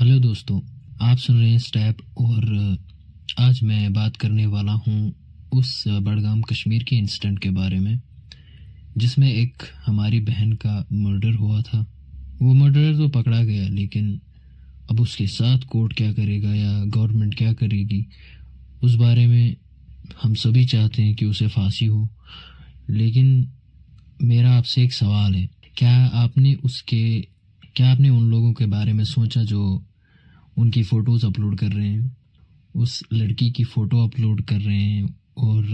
Hello दोस्तों, आप सुन रहे हैं स्टैप और आज मैं बात करने वाला हूँ उस बड़गाम कश्मीर के इंसिडेंट के बारे में, जिसमें एक हमारी बहन का मर्डर हुआ था। वो मर्डर तो पकड़ा गया, लेकिन अब उसके साथ कोर्ट क्या करेगा या गवर्नमेंट क्या करेगी, उस बारे में हम सभी चाहते हैं कि उसे फांसी हो। लेकिन मेरा आपसे एक सवाल है, क्या आपने उसके, क्या आपने उन लोगों के बारे में सोचा जो उनकी फ़ोटोज़ अपलोड कर रहे हैं, उस लड़की की फ़ोटो अपलोड कर रहे हैं और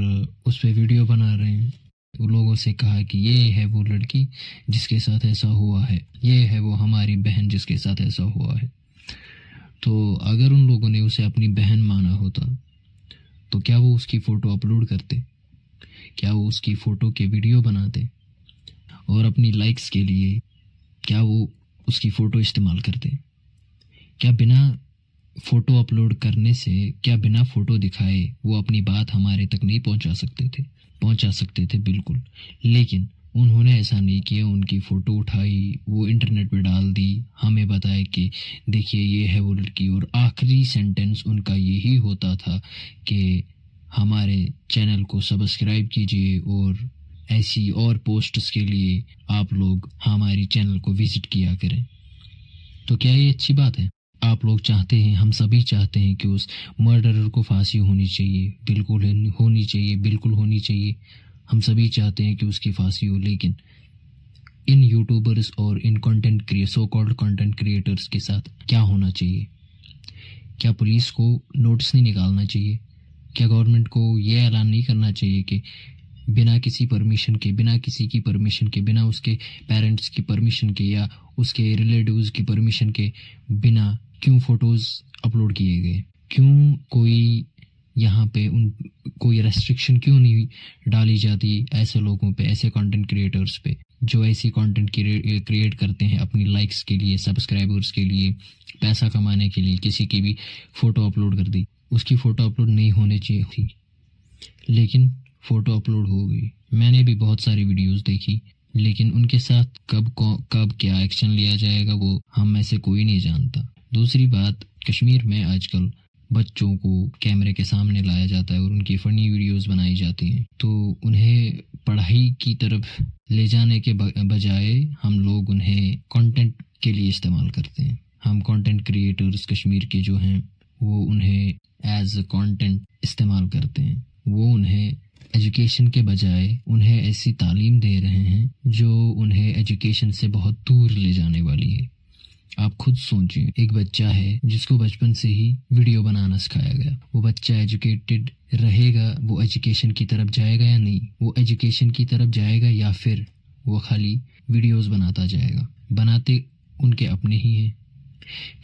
उस पर वीडियो बना रहे हैं। उन लोगों से कहा कि ये है वो लड़की जिसके साथ ऐसा हुआ है, ये है वो हमारी बहन जिसके साथ ऐसा हुआ है। तो अगर उन लोगों ने उसे अपनी बहन माना होता तो क्या वो उसकी फ़ोटो अपलोड करते? क्या वो उसकी फ़ोटो के वीडियो बनाते? और अपनी लाइक्स के लिए क्या वो उसकी फ़ोटो इस्तेमाल करते? क्या बिना फ़ोटो अपलोड करने से क्या बिना फ़ोटो दिखाए वो अपनी बात हमारे तक नहीं पहुँचा सकते थे? पहुँचा सकते थे, बिल्कुल। लेकिन उन्होंने ऐसा नहीं किया, उनकी फ़ोटो उठाई, वो इंटरनेट पे डाल दी, हमें बताया कि देखिए, ये है वो लड़की। और आखिरी सेंटेंस उनका यही होता था कि हमारे चैनल को सब्सक्राइब कीजिए और ऐसी और पोस्ट्स के लिए आप लोग हमारी चैनल को विज़िट किया करें। तो क्या ये अच्छी बात है? आप लोग चाहते हैं, हम सभी चाहते हैं कि उस मर्डरर को फांसी होनी चाहिए, बिल्कुल होनी चाहिए, बिल्कुल होनी चाहिए। हम सभी चाहते हैं कि उसकी फांसी हो, लेकिन इन यूट्यूबर्स और इन कंटेंट क्रिए सो कॉल्ड कंटेंट क्रिएटर्स के साथ क्या होना चाहिए? क्या पुलिस को नोटिस नहीं निकालना चाहिए? क्या गवर्नमेंट को ये ऐलान नहीं करना चाहिए कि बिना किसी परमिशन के, बिना किसी की परमिशन के, बिना उसके पेरेंट्स की परमिशन के या उसके रिलेटिव्स की परमिशन के, बिना क्यों फ़ोटोज़ अपलोड किए गए? क्यों कोई यहाँ पे उन, कोई रेस्ट्रिक्शन क्यों नहीं डाली जाती ऐसे लोगों पे, ऐसे कंटेंट क्रिएटर्स पे, जो ऐसी कंटेंट क्रिएट करते हैं अपनी लाइक्स के लिए सब्सक्राइबर्स के लिए, पैसा कमाने के लिए, किसी की भी फ़ोटो अपलोड कर दी। उसकी फ़ोटो अपलोड नहीं होनी चाहिए थी। लेकिन फ़ोटो अपलोड हो गई। मैंने भी बहुत सारी वीडियोस देखी, लेकिन उनके साथ कब कब क्या एक्शन लिया जाएगा वो हम में से कोई नहीं जानता। दूसरी बात, कश्मीर में आजकल बच्चों को कैमरे के सामने लाया जाता है और उनकी फ़नी वीडियोस बनाई जाती हैं। तो उन्हें पढ़ाई की तरफ़ ले जाने के बजाय हम लोग उन्हें कंटेंट के लिए इस्तेमाल करते हैं। हम कंटेंट क्रिएटर्स कश्मीर के जो हैं, वो उन्हें एज अ कंटेंट इस्तेमाल करते हैं। वो उन्हें एजुकेशन के बजाय उन्हें ऐसी तालीम दे रहे हैं जो उन्हें एजुकेशन से बहुत दूर ले जाने वाली है। आप खुद सोचिए एक बच्चा है जिसको बचपन से ही वीडियो बनाना सिखाया गया। वो बच्चा एजुकेटेड रहेगा, वो एजुकेशन की तरफ़ जाएगा या नहीं? वो एजुकेशन की तरफ़ जाएगा या फिर वो खाली वीडियोस बनाता जाएगा? बनाते उनके अपने ही हैं।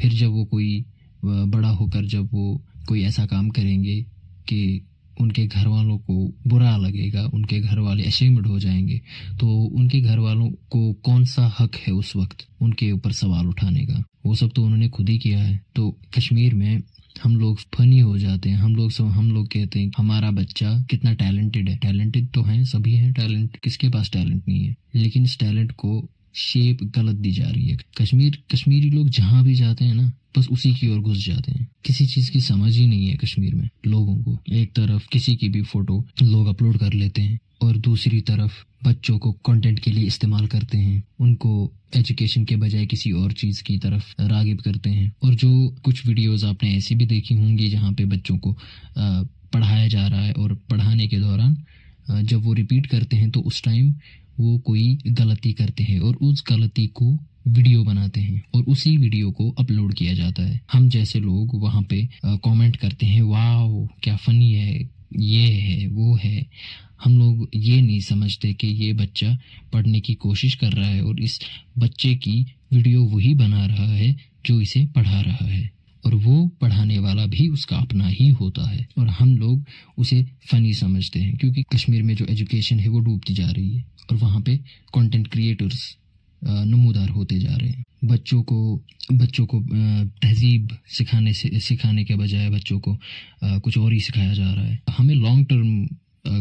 फिर जब वो कोई बड़ा होकर जब वो कोई ऐसा काम करेंगे कि उनके घर वालों को बुरा लगेगा, उनके घर वाले अशेम्ड हो जाएँगे। तो उनके घर वालों को कौन सा हक है उस वक्त उनके ऊपर सवाल उठाने का? वो सब तो उन्होंने खुद ही किया है। तो कश्मीर में हम लोग फनी हो जाते हैं। हम लोग सब, हम लोग कहते हैं, हमारा बच्चा कितना टैलेंटेड है। टैलेंटेड तो हैं, सभी हैं। टैलेंट किसके पास टैलेंट नहीं है? लेकिन इस टैलेंट को शेप गलत दी जा रही है। कश्मीर, कश्मीरी लोग जहाँ भी जाते हैं ना, बस उसी की ओर घुस जाते हैं। किसी चीज़ की समझ ही नहीं है कश्मीर में, लोगों को। एक तरफ़ किसी की भी फ़ोटो लोग अपलोड कर लेते हैं और दूसरी तरफ़ बच्चों को कंटेंट के लिए इस्तेमाल करते हैं। उनको एजुकेशन के बजाय किसी और चीज़ की तरफ़ रागिब करते हैं। और जो कुछ वीडियोस आपने ऐसी भी देखी होंगी जहाँ पे बच्चों को पढ़ाया जा रहा है और पढ़ाने के दौरान जब वो रिपीट करते हैं तो उस टाइम वो कोई गलती करते हैं और उस गलती को वीडियो बनाते हैं और उसी वीडियो को अपलोड किया जाता है। हम जैसे लोग वहाँ पे कमेंट करते हैं वाह क्या फनी है, ये है, वो है। हम लोग ये नहीं समझते कि ये बच्चा पढ़ने की कोशिश कर रहा है और इस बच्चे की वीडियो वही बना रहा है जो इसे पढ़ा रहा है। वो पढ़ाने वाला भी उसका अपना ही होता है। और हम लोग उसे फ़नी समझते हैं, क्योंकि कश्मीर में जो एजुकेशन है वो डूबती जा रही है और वहाँ पे कंटेंट क्रिएटर्स नमूदार होते जा रहे हैं। बच्चों को बच्चों को तहजीब सिखाने से, सिखाने के बजाय बच्चों को कुछ और ही सिखाया जा रहा है। हमें लॉन्ग टर्म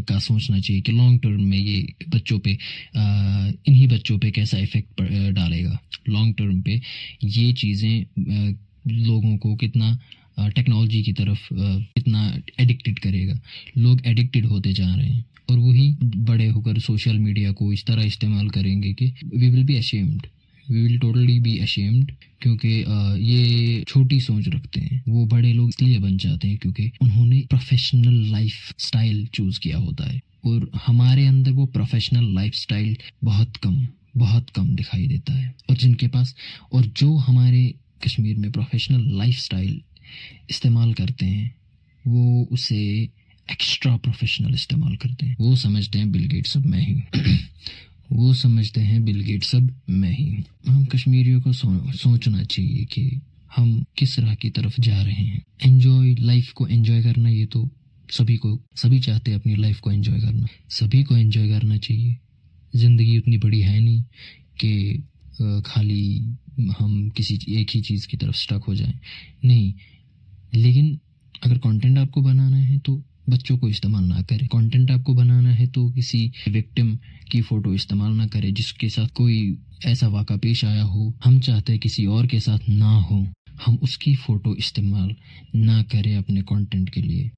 का सोचना चाहिए कि लॉन्ग टर्म में ये बच्चों पे इन्हीं बच्चों पे कैसा इफ़ेक्ट डालेगा। लॉन्ग टर्म पे ये चीज़ें लोगों को कितना टेक्नोलॉजी की तरफ़ कितना एडिक्टेड करेगा। लोग एडिक्टेड होते जा रहे हैं और वही बड़े होकर सोशल मीडिया को इस तरह इस्तेमाल करेंगे कि we will be ashamed we will totally be ashamed क्योंकि ये छोटी सोच रखते हैं। वो बड़े लोग इसलिए बन जाते हैं क्योंकि उन्होंने प्रोफेशनल लाइफ स्टाइल चूज़ किया होता है। और हमारे अंदर वो प्रोफेशनल लाइफ स्टाइल बहुत कम बहुत कम दिखाई देता है। और जिनके पास, और जो हमारे कश्मीर में प्रोफेशनल लाइफ स्टाइल इस्तेमाल करते हैं वो उसे एक्स्ट्रा प्रोफेशनल इस्तेमाल करते हैं। वो समझते हैं बिल गेट सब मैं ही वो समझते हैं बिल गेट सब मैं ही हम कश्मीरियों को सो, सोचना चाहिए कि हम किस राह की तरफ़ जा रहे हैं। एंजॉय लाइफ को एंजॉय करना ये तो सभी को सभी चाहते हैं अपनी लाइफ को एंजॉय करना। सभी को एंजॉय करना चाहिए। ज़िंदगी उतनी बड़ी है नहीं कि खाली हम किसी एक ही चीज़ की तरफ़ स्टक हो जाएँ। नहीं, लेकिन अगर कंटेंट आपको बनाना है तो बच्चों को इस्तेमाल ना करें। कंटेंट आपको बनाना है तो किसी विक्टिम की फ़ोटो इस्तेमाल ना करें, जिसके साथ कोई ऐसा वाक़ा पेश आया हो। हम चाहते हैं किसी और के साथ ना हो। हम उसकी फ़ोटो इस्तेमाल ना करें अपने कंटेंट के लिए।